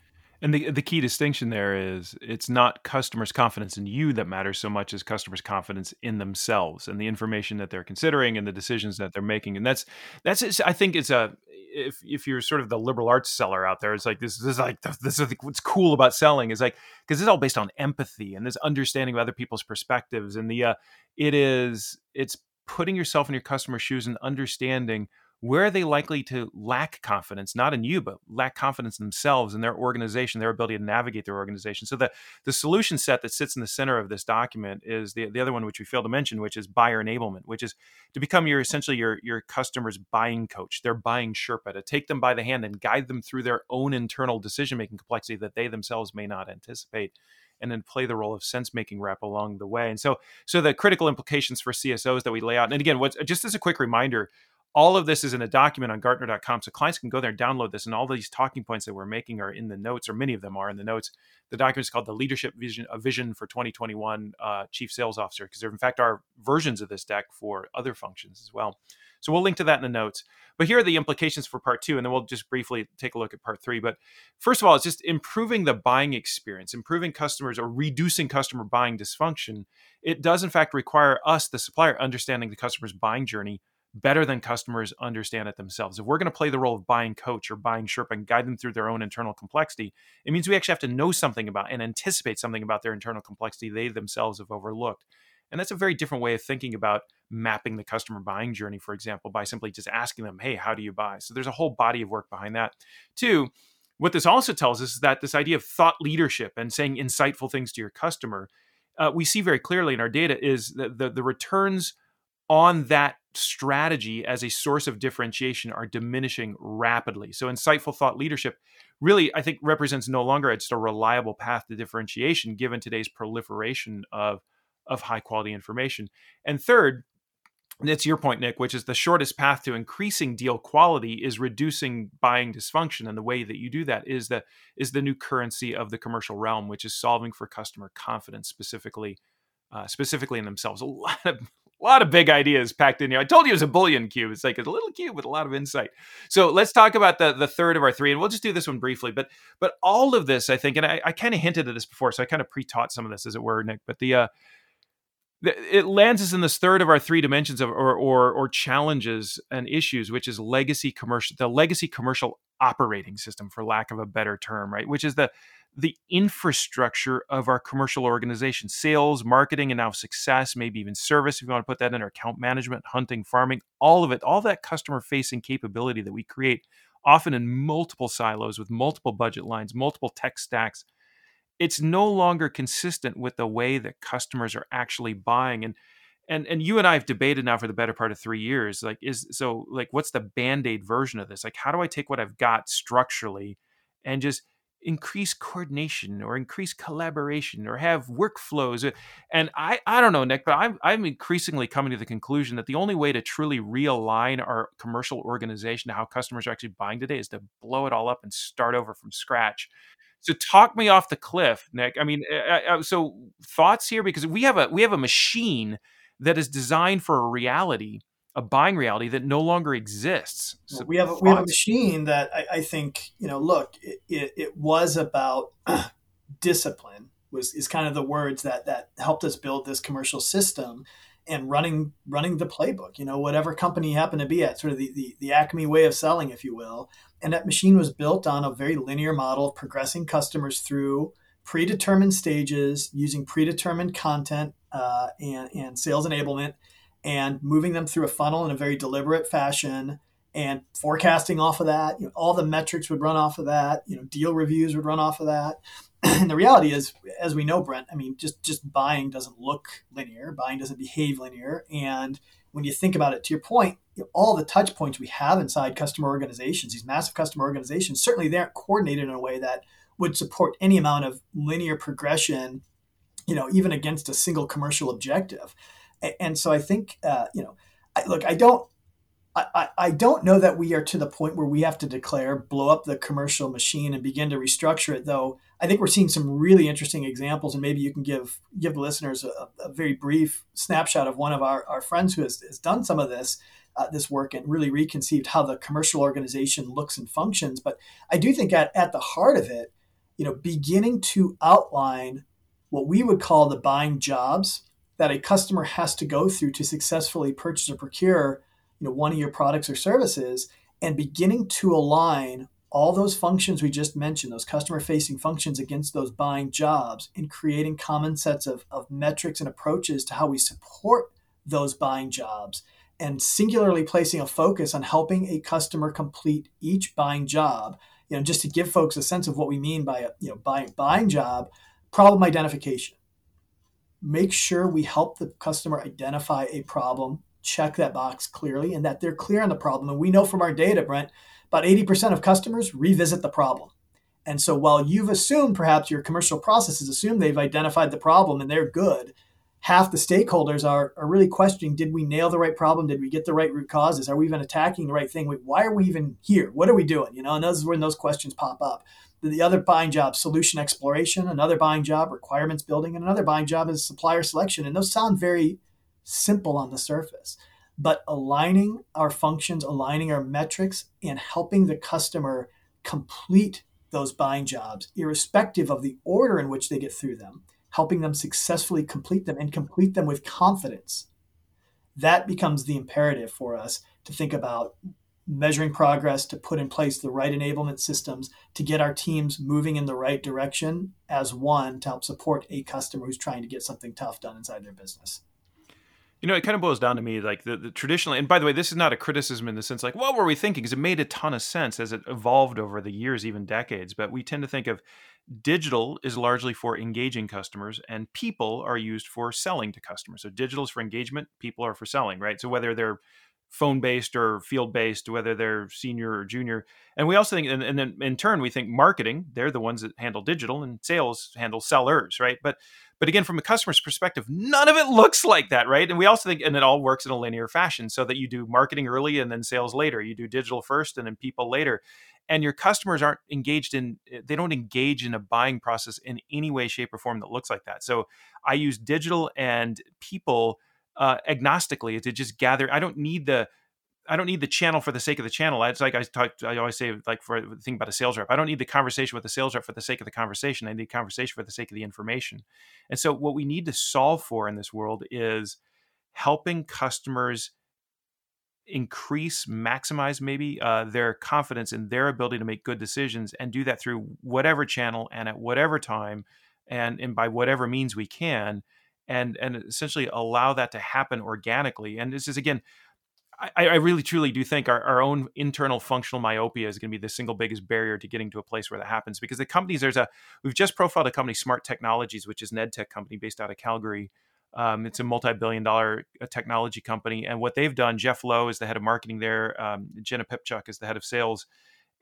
And the the key distinction there is it's not customers' confidence in you that matters so much as customers' confidence in themselves and the information that they're considering and the decisions that they're making. And that's that's I think it's a if if you're sort of the liberal arts seller out there, it's like this, this is like this is what's cool about selling is like because it's all based on empathy and this understanding of other people's perspectives and the uh, it is it's putting yourself in your customer's shoes and understanding where are they likely to lack confidence not in you but lack confidence in themselves and their organization their ability to navigate their organization so the the solution set that sits in the center of this document is the, the other one which we failed to mention which is buyer enablement which is to become your essentially your your customer's buying coach their buying sherpa to take them by the hand and guide them through their own internal decision making complexity that they themselves may not anticipate and then play the role of sense making rep along the way. And so, so the critical implications for CSOs that we lay out. And again, what's just as a quick reminder, all of this is in a document on Gartner.com. So clients can go there and download this. And all these talking points that we're making are in the notes, or many of them are in the notes. The document is called the Leadership Vision, a Vision for 2021 uh, Chief Sales Officer, because there, in fact, are versions of this deck for other functions as well. So we'll link to that in the notes. But here are the implications for part two, and then we'll just briefly take a look at part three. But first of all, it's just improving the buying experience, improving customers or reducing customer buying dysfunction. It does, in fact, require us, the supplier, understanding the customer's buying journey better than customers understand it themselves. If we're going to play the role of buying coach or buying Sherpa and guide them through their own internal complexity, it means we actually have to know something about and anticipate something about their internal complexity they themselves have overlooked. And that's a very different way of thinking about mapping the customer buying journey, for example, by simply just asking them, hey, how do you buy? So there's a whole body of work behind that. Two, what this also tells us is that this idea of thought leadership and saying insightful things to your customer, uh, we see very clearly in our data is that the, the returns on that strategy as a source of differentiation are diminishing rapidly. So, insightful thought leadership really, I think, represents no longer just a reliable path to differentiation given today's proliferation of, of high quality information. And third, that's your point, Nick, which is the shortest path to increasing deal quality is reducing buying dysfunction. And the way that you do that is the is the new currency of the commercial realm, which is solving for customer confidence specifically, uh, specifically in themselves. A lot of a lot of big ideas packed in here. I told you it was a bouillon cube. It's like a little cube with a lot of insight. So let's talk about the the third of our three, and we'll just do this one briefly. But but all of this, I think, and I, I kind of hinted at this before, so I kind of pre-taught some of this, as it were, Nick. But the uh, it lands us in this third of our three dimensions of or, or or challenges and issues, which is legacy commercial, the legacy commercial operating system, for lack of a better term, right? Which is the the infrastructure of our commercial organization sales marketing and now success maybe even service if you want to put that in our account management hunting farming all of it all that customer facing capability that we create often in multiple silos with multiple budget lines multiple tech stacks it's no longer consistent with the way that customers are actually buying and and and you and I have debated now for the better part of three years. Like, is so like, what's the band aid version of this? Like, how do I take what I've got structurally and just increase coordination or increase collaboration or have workflows. Uh, and I, I don't know, Nick, but I'm, I'm increasingly coming to the conclusion that the only way to truly realign our commercial organization to how customers are actually buying today is to blow it all up and start over from scratch. So talk me off the cliff, Nick. I mean, uh, uh, so thoughts here because we have a we have a machine that is designed for a reality a buying reality that no longer exists. So we have a, we have a machine that I, I think you know. Look, it, it, it was about discipline was is kind of the words that that helped us build this commercial system and running running the playbook. You know, whatever company you happen to be at, sort of the, the the Acme way of selling, if you will. And that machine was built on a very linear model of progressing customers through predetermined stages using predetermined content uh, and, and sales enablement and moving them through a funnel in a very deliberate fashion and forecasting off of that. You know, all the metrics would run off of that. You know, deal reviews would run off of that. and the reality is, as we know, Brent, I mean, just just buying doesn't look linear. Buying doesn't behave linear. And when you think about it, to your point, all the touch points we have inside customer organizations, these massive customer organizations, certainly they aren't coordinated in a way that would support any amount of linear progression. You know, even against a single commercial objective. And so I think, uh, you know, I, look, I don't I, I don't know that we are to the point where we have to declare blow up the commercial machine and begin to restructure it though i think we're seeing some really interesting examples and maybe you can give give the listeners a, a very brief snapshot of one of our, our friends who has, has done some of this uh, this work and really reconceived how the commercial organization looks and functions. But i do think at, at the heart of it you know beginning to outline what we would call the buying jobs that a customer has to go through to successfully purchase or procure you know, one of your products or services and beginning to align all those functions we just mentioned, those customer facing functions against those buying jobs, and creating common sets of, of metrics and approaches to how we support those buying jobs, and singularly placing a focus on helping a customer complete each buying job. You know, just to give folks a sense of what we mean by a you know buying buying job, problem identification. Make sure we help the customer identify a problem check that box clearly and that they're clear on the problem. And we know from our data, Brent, about 80% of customers revisit the problem. And so while you've assumed perhaps your commercial processes assume they've identified the problem and they're good, half the stakeholders are, are really questioning did we nail the right problem? Did we get the right root causes? Are we even attacking the right thing? Why are we even here? What are we doing? You know, and those is when those questions pop up. The other buying job, solution exploration, another buying job, requirements building, and another buying job is supplier selection. And those sound very simple on the surface. But aligning our functions, aligning our metrics, and helping the customer complete those buying jobs, irrespective of the order in which they get through them, helping them successfully complete them and complete them with confidence. That becomes the imperative for us to think about measuring progress, to put in place the right enablement systems, to get our teams moving in the right direction as one to help support a customer who's trying to get something tough done inside their business. You know, it kind of boils down to me like the, the traditionally, and by the way, this is not a criticism in the sense like, what were we thinking? Because it made a ton of sense as it evolved over the years, even decades. But we tend to think of digital is largely for engaging customers, and people are used for selling to customers. So digital is for engagement, people are for selling, right? So whether they're phone based or field based, whether they're senior or junior. And we also think, and, and, then in turn, we think marketing, they're the ones that handle digital, and sales handle sellers, right? But but again, from a customer's perspective, none of it looks like that, right? And we also think, and it all works in a linear fashion so that you do marketing early and then sales later. You do digital first and then people later. And your customers aren't engaged in, they don't engage in a buying process in any way, shape, or form that looks like that. So I use digital and people uh, agnostically to just gather. I don't need the, I don't need the channel for the sake of the channel. It's like I talk, I always say, like for the thing about a sales rep, I don't need the conversation with the sales rep for the sake of the conversation. I need conversation for the sake of the information. And so, what we need to solve for in this world is helping customers increase, maximize maybe uh, their confidence in their ability to make good decisions, and do that through whatever channel and at whatever time, and and by whatever means we can, and and essentially allow that to happen organically. And this is again I, I, really truly do think our, our own internal functional myopia is going to be the single biggest barrier to getting to a place where that happens because the companies there's a we've just profiled a company smart technologies which is an ed tech company based out of calgary. Um, it's a multi-billion dollar uh, technology company and what they've done jeff lowe is the head of marketing there um, jenna pipchuk is the head of sales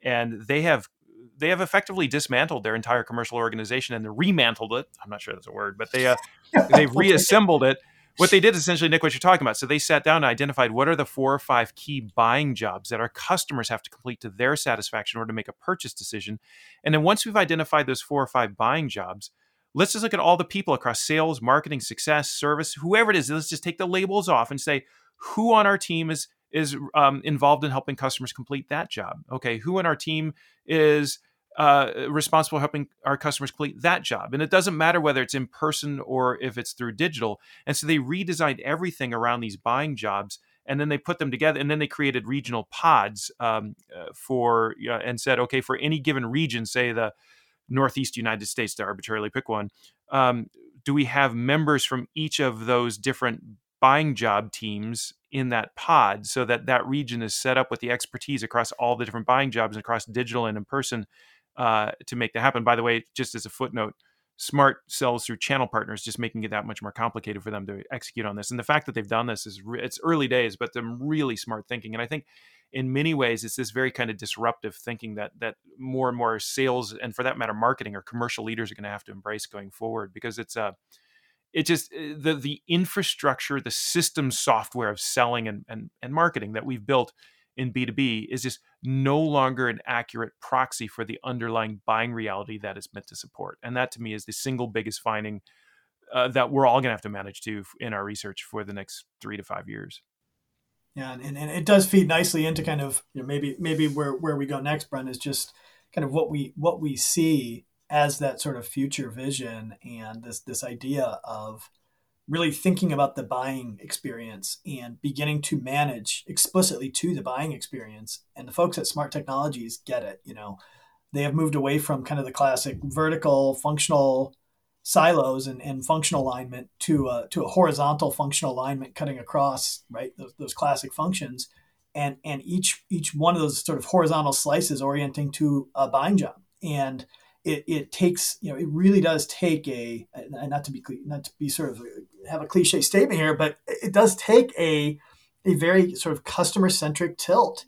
and they have they have effectively dismantled their entire commercial organization and they remantled it. I'm not sure that's a word but they uh, they've reassembled it what they did essentially, Nick, what you're talking about. So they sat down and identified what are the four or five key buying jobs that our customers have to complete to their satisfaction in order to make a purchase decision. And then once we've identified those four or five buying jobs, let's just look at all the people across sales, marketing, success, service, whoever it is. Let's just take the labels off and say who on our team is is um, involved in helping customers complete that job. Okay, who on our team is uh, responsible helping our customers complete that job. And it doesn't matter whether it's in person or if it's through digital. And so they redesigned everything around these buying jobs and then they put them together and then they created regional pods um, uh, for and said okay for any given region say the northeast united states to arbitrarily pick one um, do we have members from each of those different buying job teams in that pod so that that region is set up with the expertise across all the different buying jobs across digital and in person uh, to make that happen. By the way, just as a footnote, Smart sells through channel partners, just making it that much more complicated for them to execute on this. And the fact that they've done this is re- it's early days, but them really smart thinking. And I think in many ways it's this very kind of disruptive thinking that that more and more sales and for that matter marketing or commercial leaders are going to have to embrace going forward because it's a uh, it just eh, the the infrastructure the system software of selling and, and and marketing that we've built in b2b is just no longer an accurate proxy for the underlying buying reality that it's meant to support. And that to me is the single biggest finding uh, that we're all going to have to manage to in our research for the next three to five years. Yeah and, and it does feed nicely into kind of you know maybe maybe where where we go next brent is just kind of what we what we see as that sort of future vision and this this idea of really thinking about the buying experience and beginning to manage explicitly to the buying experience. And the folks at smart technologies get it you know. They have moved away from kind of the classic vertical functional silos and, and functional alignment to a, to a horizontal functional alignment cutting across right those, those classic functions. And and each each one of those sort of horizontal slices orienting to a buying job. And it, it takes you know it really does take a not to be not to be sort of have a cliche statement here but it does take a a very sort of customer centric tilt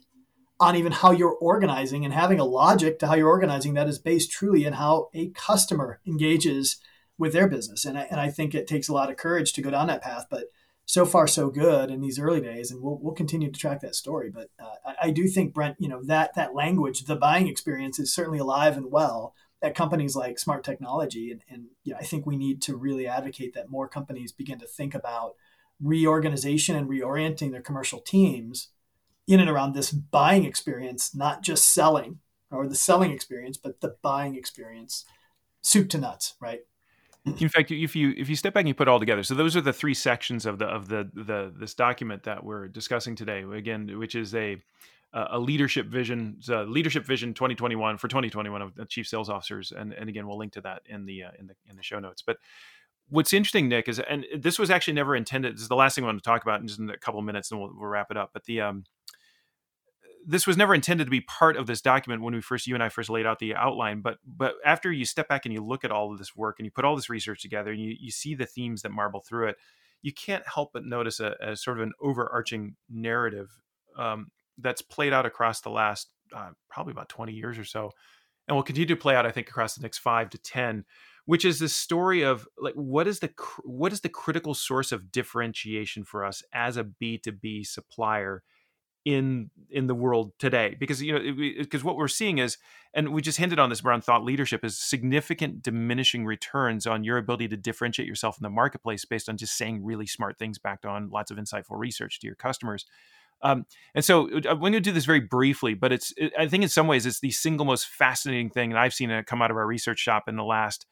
on even how you're organizing and having a logic to how you're organizing that is based truly in how a customer engages with their business. And I, and I think it takes a lot of courage to go down that path but so far so good in these early days and we'll, we'll continue to track that story. But uh, I, I do think brent you know that that language the buying experience is certainly alive and well at companies like Smart Technology. And, and you know, I think we need to really advocate that more companies begin to think about reorganization and reorienting their commercial teams in and around this buying experience, not just selling or the selling experience, but the buying experience, soup to nuts, right? In fact, if you if you step back and you put it all together, so those are the three sections of the of the the this document that we're discussing today. Again, which is a a leadership vision, leadership vision 2021 for 2021 of the chief sales officers, and and again we'll link to that in the uh, in the in the show notes. But what's interesting, Nick, is and this was actually never intended. This is the last thing I want to talk about in just in a couple of minutes, and we'll, we'll wrap it up. But the um, this was never intended to be part of this document when we first you and I first laid out the outline. But but after you step back and you look at all of this work and you put all this research together and you you see the themes that marble through it, you can't help but notice a, a sort of an overarching narrative um, that's played out across the last uh, probably about 20 years or so and will continue to play out i think across the next 5 to 10 which is the story of like what is the what is the critical source of differentiation for us as a b2b supplier in in the world today? Because you know because what we're seeing is and we just hinted on this around thought leadership is significant diminishing returns on your ability to differentiate yourself in the marketplace based on just saying really smart things backed on lots of insightful research to your customers um, and so uh, I'm going to do this very briefly, but it's it, I think in some ways it's the single most fascinating thing that I've seen come out of our research shop in the last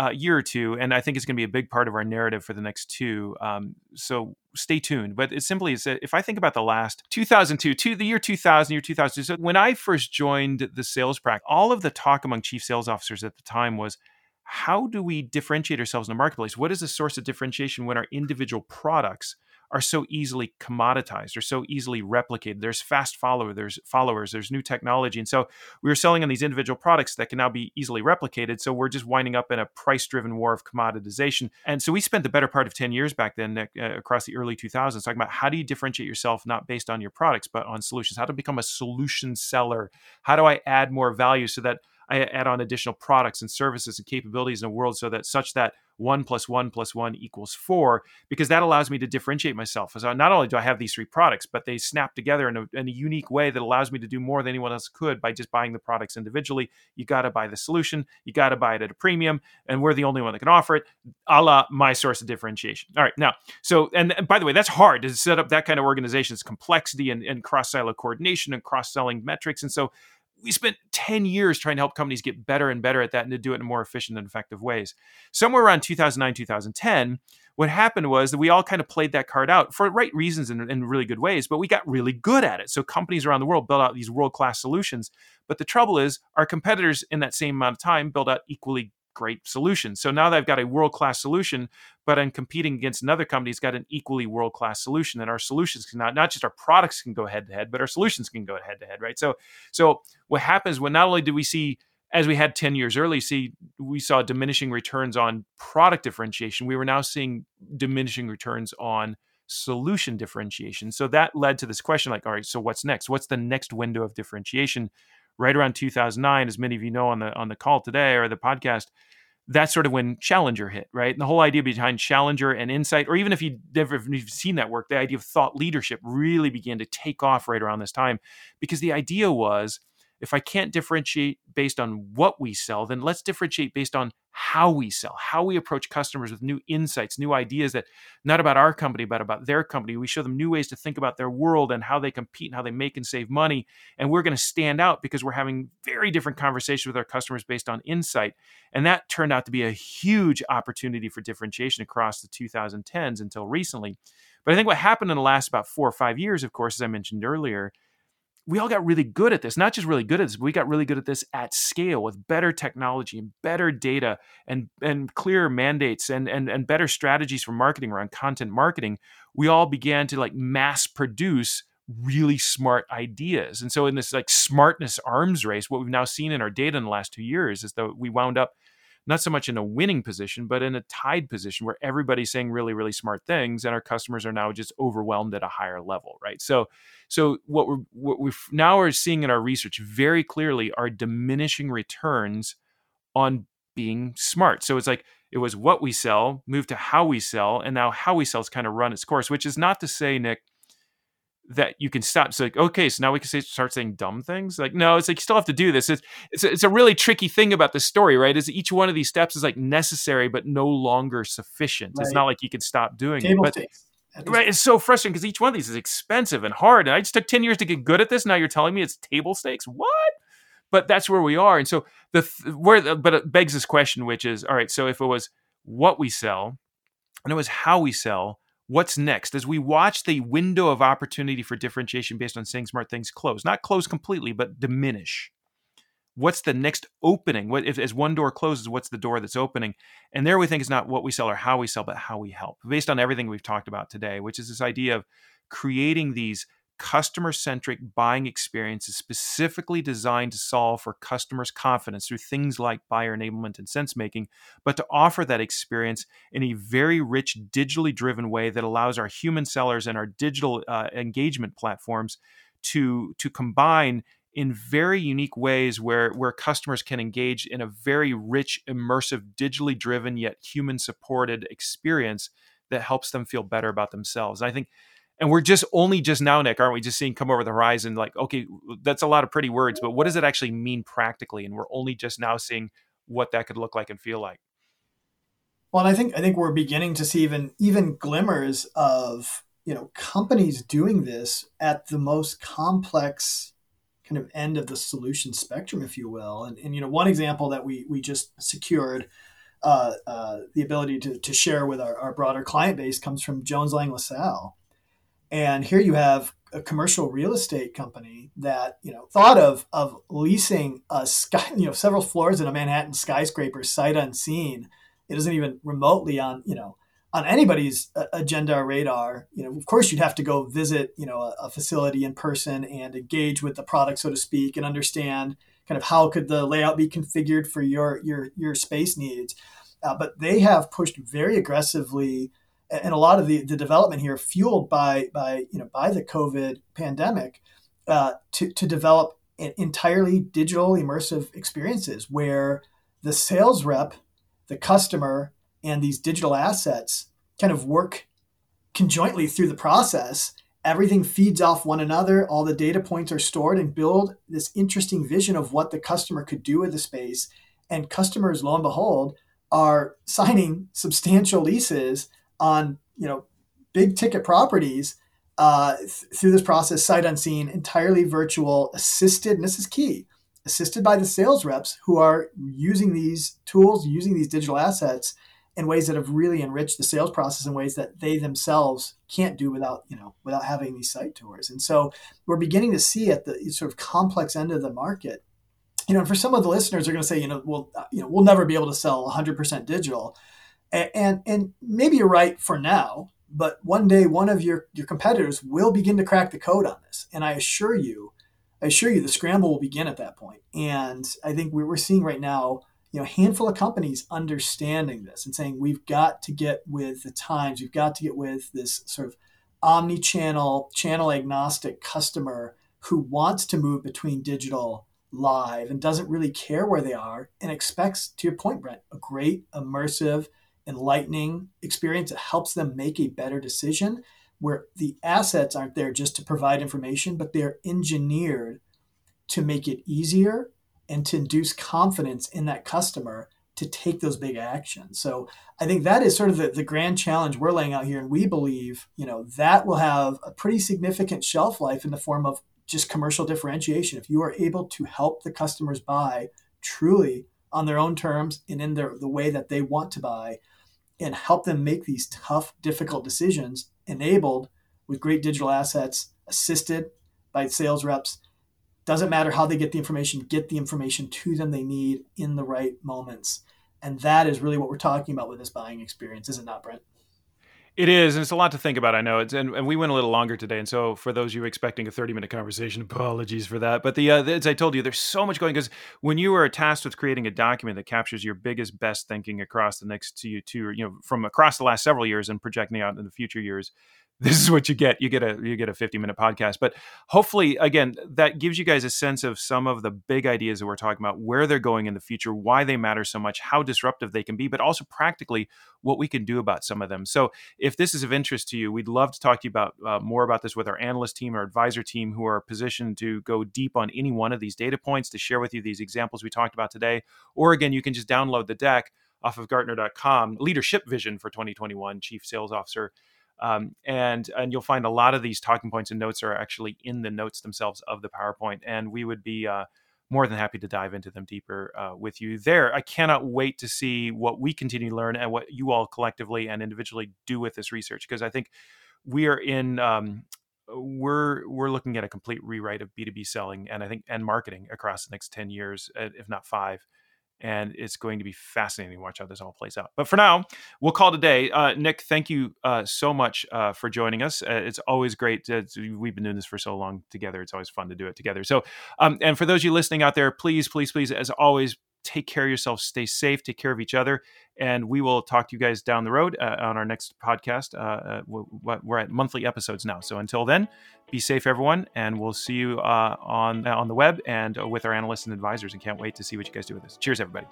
uh, year or two, and I think it's going to be a big part of our narrative for the next two. Um, so stay tuned. But it simply is if I think about the last 2002, to the year 2000, year 2002. So when I first joined the sales practice, all of the talk among chief sales officers at the time was how do we differentiate ourselves in the marketplace? What is the source of differentiation when our individual products are so easily commoditized or so easily replicated. There's fast follower, there's followers, there's new technology. And so we were selling on these individual products that can now be easily replicated. So we're just winding up in a price driven war of commoditization. And so we spent the better part of 10 years back then uh, across the early 2000s talking about how do you differentiate yourself not based on your products, but on solutions? How to become a solution seller? How do I add more value so that I add on additional products and services and capabilities in the world so that such that one plus one plus one equals four, because that allows me to differentiate myself. So not only do I have these three products, but they snap together in a, in a unique way that allows me to do more than anyone else could by just buying the products individually. You got to buy the solution, you got to buy it at a premium, and we're the only one that can offer it, a la my source of differentiation. All right, now, so, and, and by the way, that's hard to set up that kind of organization. It's complexity and, and cross silo coordination and cross selling metrics. And so we spent 10 years trying to help companies get better and better at that and to do it in more efficient and effective ways. Somewhere around 2009, 2010, what happened was that we all kind of played that card out for right reasons and in really good ways, but we got really good at it. So companies around the world built out these world class solutions. But the trouble is, our competitors in that same amount of time built out equally great solution. So now that I've got a world class solution, but I'm competing against another company that's got an equally world class solution. And our solutions can not not just our products can go head to head, but our solutions can go head to head, right? So so what happens when not only do we see as we had 10 years early see we saw diminishing returns on product differentiation we were now seeing diminishing returns on solution differentiation so that led to this question like all right so what's next what's the next window of differentiation right around 2009 as many of you know on the on the call today or the podcast that's sort of when Challenger hit, right? And the whole idea behind Challenger and Insight, or even if you never if you've seen that work, the idea of thought leadership really began to take off right around this time, because the idea was if I can't differentiate based on what we sell, then let's differentiate based on how we sell, how we approach customers with new insights, new ideas that not about our company, but about their company. We show them new ways to think about their world and how they compete and how they make and save money. And we're going to stand out because we're having very different conversations with our customers based on insight. And that turned out to be a huge opportunity for differentiation across the 2010s until recently. But I think what happened in the last about four or five years, of course, as I mentioned earlier, we all got really good at this. Not just really good at this, but we got really good at this at scale with better technology and better data and and clearer mandates and and and better strategies for marketing around content marketing. We all began to like mass produce really smart ideas. And so in this like smartness arms race, what we've now seen in our data in the last two years is that we wound up not so much in a winning position, but in a tied position where everybody's saying really, really smart things, and our customers are now just overwhelmed at a higher level, right? So, so what we're what we now are seeing in our research very clearly are diminishing returns on being smart. So it's like it was what we sell, moved to how we sell, and now how we sell has kind of run its course. Which is not to say, Nick, that you can stop. So like, okay, so now we can say, start saying dumb things. Like, no, it's like you still have to do this. It's it's a, it's a really tricky thing about the story, right? Is each one of these steps is like necessary but no longer sufficient. Right. It's not like you can stop doing Table it. But, right, it's so frustrating because each one of these is expensive and hard. And I just took ten years to get good at this. Now you're telling me it's table stakes. What? But that's where we are. And so the where but it begs this question, which is, all right. So if it was what we sell, and it was how we sell what's next? As we watch the window of opportunity for differentiation based on saying smart things close not close completely but diminish what's the next opening? What if as one door closes what's the door that's opening? And there we think is not what we sell or how we sell but how we help based on everything we've talked about today which is this idea of creating these customer centric buying experiences specifically designed to solve for customers' confidence through things like buyer enablement and sense making, but to offer that experience in a very rich, digitally driven way that allows our human sellers and our digital uh, engagement platforms to, to combine in very unique ways where where customers can engage in a very rich immersive digitally driven yet human supported experience that helps them feel better about themselves. And i think and we're just only just now nick aren't we just seeing come over the horizon like okay that's a lot of pretty words but what does it actually mean practically? And we're only just now seeing what that could look like and feel like. Well and i think i think we're beginning to see even even glimmers of you know companies doing this at the most complex kind of end of the solution spectrum if you will. And, and you know one example that we we just secured uh, uh, the ability to, to share with our, our broader client base comes from Jones Lang LaSalle. And here you have a commercial real estate company that you know thought of of leasing a sky you know several floors in a Manhattan skyscraper sight unseen. It isn't even remotely on you know on anybody's agenda or radar. You know, of course, you'd have to go visit you know a, a facility in person and engage with the product, so to speak, and understand kind of how could the layout be configured for your your your space needs. Uh, but they have pushed very aggressively and a lot of the, the development here fueled by by you know by the COVID pandemic uh, to to develop entirely digital immersive experiences where the sales rep, the customer, and these digital assets kind of work conjointly through the process. Everything feeds off one another. All the data points are stored and build this interesting vision of what the customer could do with the space. And customers, lo and behold, are signing substantial leases on you know big ticket properties uh, th- through this process, sight unseen, entirely virtual, assisted, and this is key, assisted by the sales reps who are using these tools, using these digital assets in ways that have really enriched the sales process in ways that they themselves can't do without you know without having these site tours. And so we're beginning to see at the sort of complex end of the market you know, for some of the listeners are going to say, you know, well, uh, you know, we'll never be able to sell 100% digital, and, and maybe you're right for now, but one day one of your your competitors will begin to crack the code on this, and I assure you, I assure you, the scramble will begin at that point. And I think we're seeing right now, you know, a handful of companies understanding this and saying we've got to get with the times, we've got to get with this sort of omni-channel, channel agnostic customer who wants to move between digital live and doesn't really care where they are and expects, to your point, Brent, a great, immersive, enlightening experience that helps them make a better decision where the assets aren't there just to provide information, but they're engineered to make it easier and to induce confidence in that customer to take those big actions. So I think that is sort of the, the grand challenge we're laying out here. And we believe, you know, that will have a pretty significant shelf life in the form of just commercial differentiation. If you are able to help the customers buy truly on their own terms and in their the way that they want to buy and help them make these tough, difficult decisions enabled with great digital assets, assisted by sales reps. Doesn't matter how they get the information, get the information to them they need in the right moments. And that is really what we're talking about with this buying experience, is it not, Brent? It is, and it's a lot to think about. I know, it's, and, and we went a little longer today, and so for those of you expecting a thirty-minute conversation, apologies for that. But the, uh, as I told you, there's so much going because when you are tasked with creating a document that captures your biggest, best thinking across the next two, two, you know, from across the last several years and projecting out in the future years, this is what you get. You get a you get a 50 minute podcast. But hopefully, again, that gives you guys a sense of some of the big ideas that we're talking about, where they're going in the future, why they matter so much, how disruptive they can be, but also practically what we can do about some of them. So, if this is of interest to you, we'd love to talk to you about uh, more about this with our analyst team, our advisor team, who are positioned to go deep on any one of these data points to share with you these examples we talked about today. Or again, you can just download the deck off of Gartner.com, Leadership Vision for 2021, Chief Sales Officer um, and and you'll find a lot of these talking points and notes are actually in the notes themselves of the PowerPoint, and we would be uh, more than happy to dive into them deeper uh, with you there. I cannot wait to see what we continue to learn and what you all collectively and individually do with this research because I think we are in. Um, we're we're looking at a complete rewrite of B2B selling and I think and marketing across the next 10 years if not 5 and it's going to be fascinating to watch how this all plays out. But for now, we'll call today. Uh, Nick, thank you uh, so much uh, for joining us. Uh, it's always great. To, we've been doing this for so long together. It's always fun to do it together. So, um, and for those of you listening out there, please, please, please, as always, take care of yourself, stay safe, take care of each other, and we will talk to you guys down the road uh, on our next podcast. Uh, we're at monthly episodes now. So until then, be safe, everyone, and we'll see you uh, on on the web and with our analysts and advisors. And can't wait to see what you guys do with this. Cheers, everybody.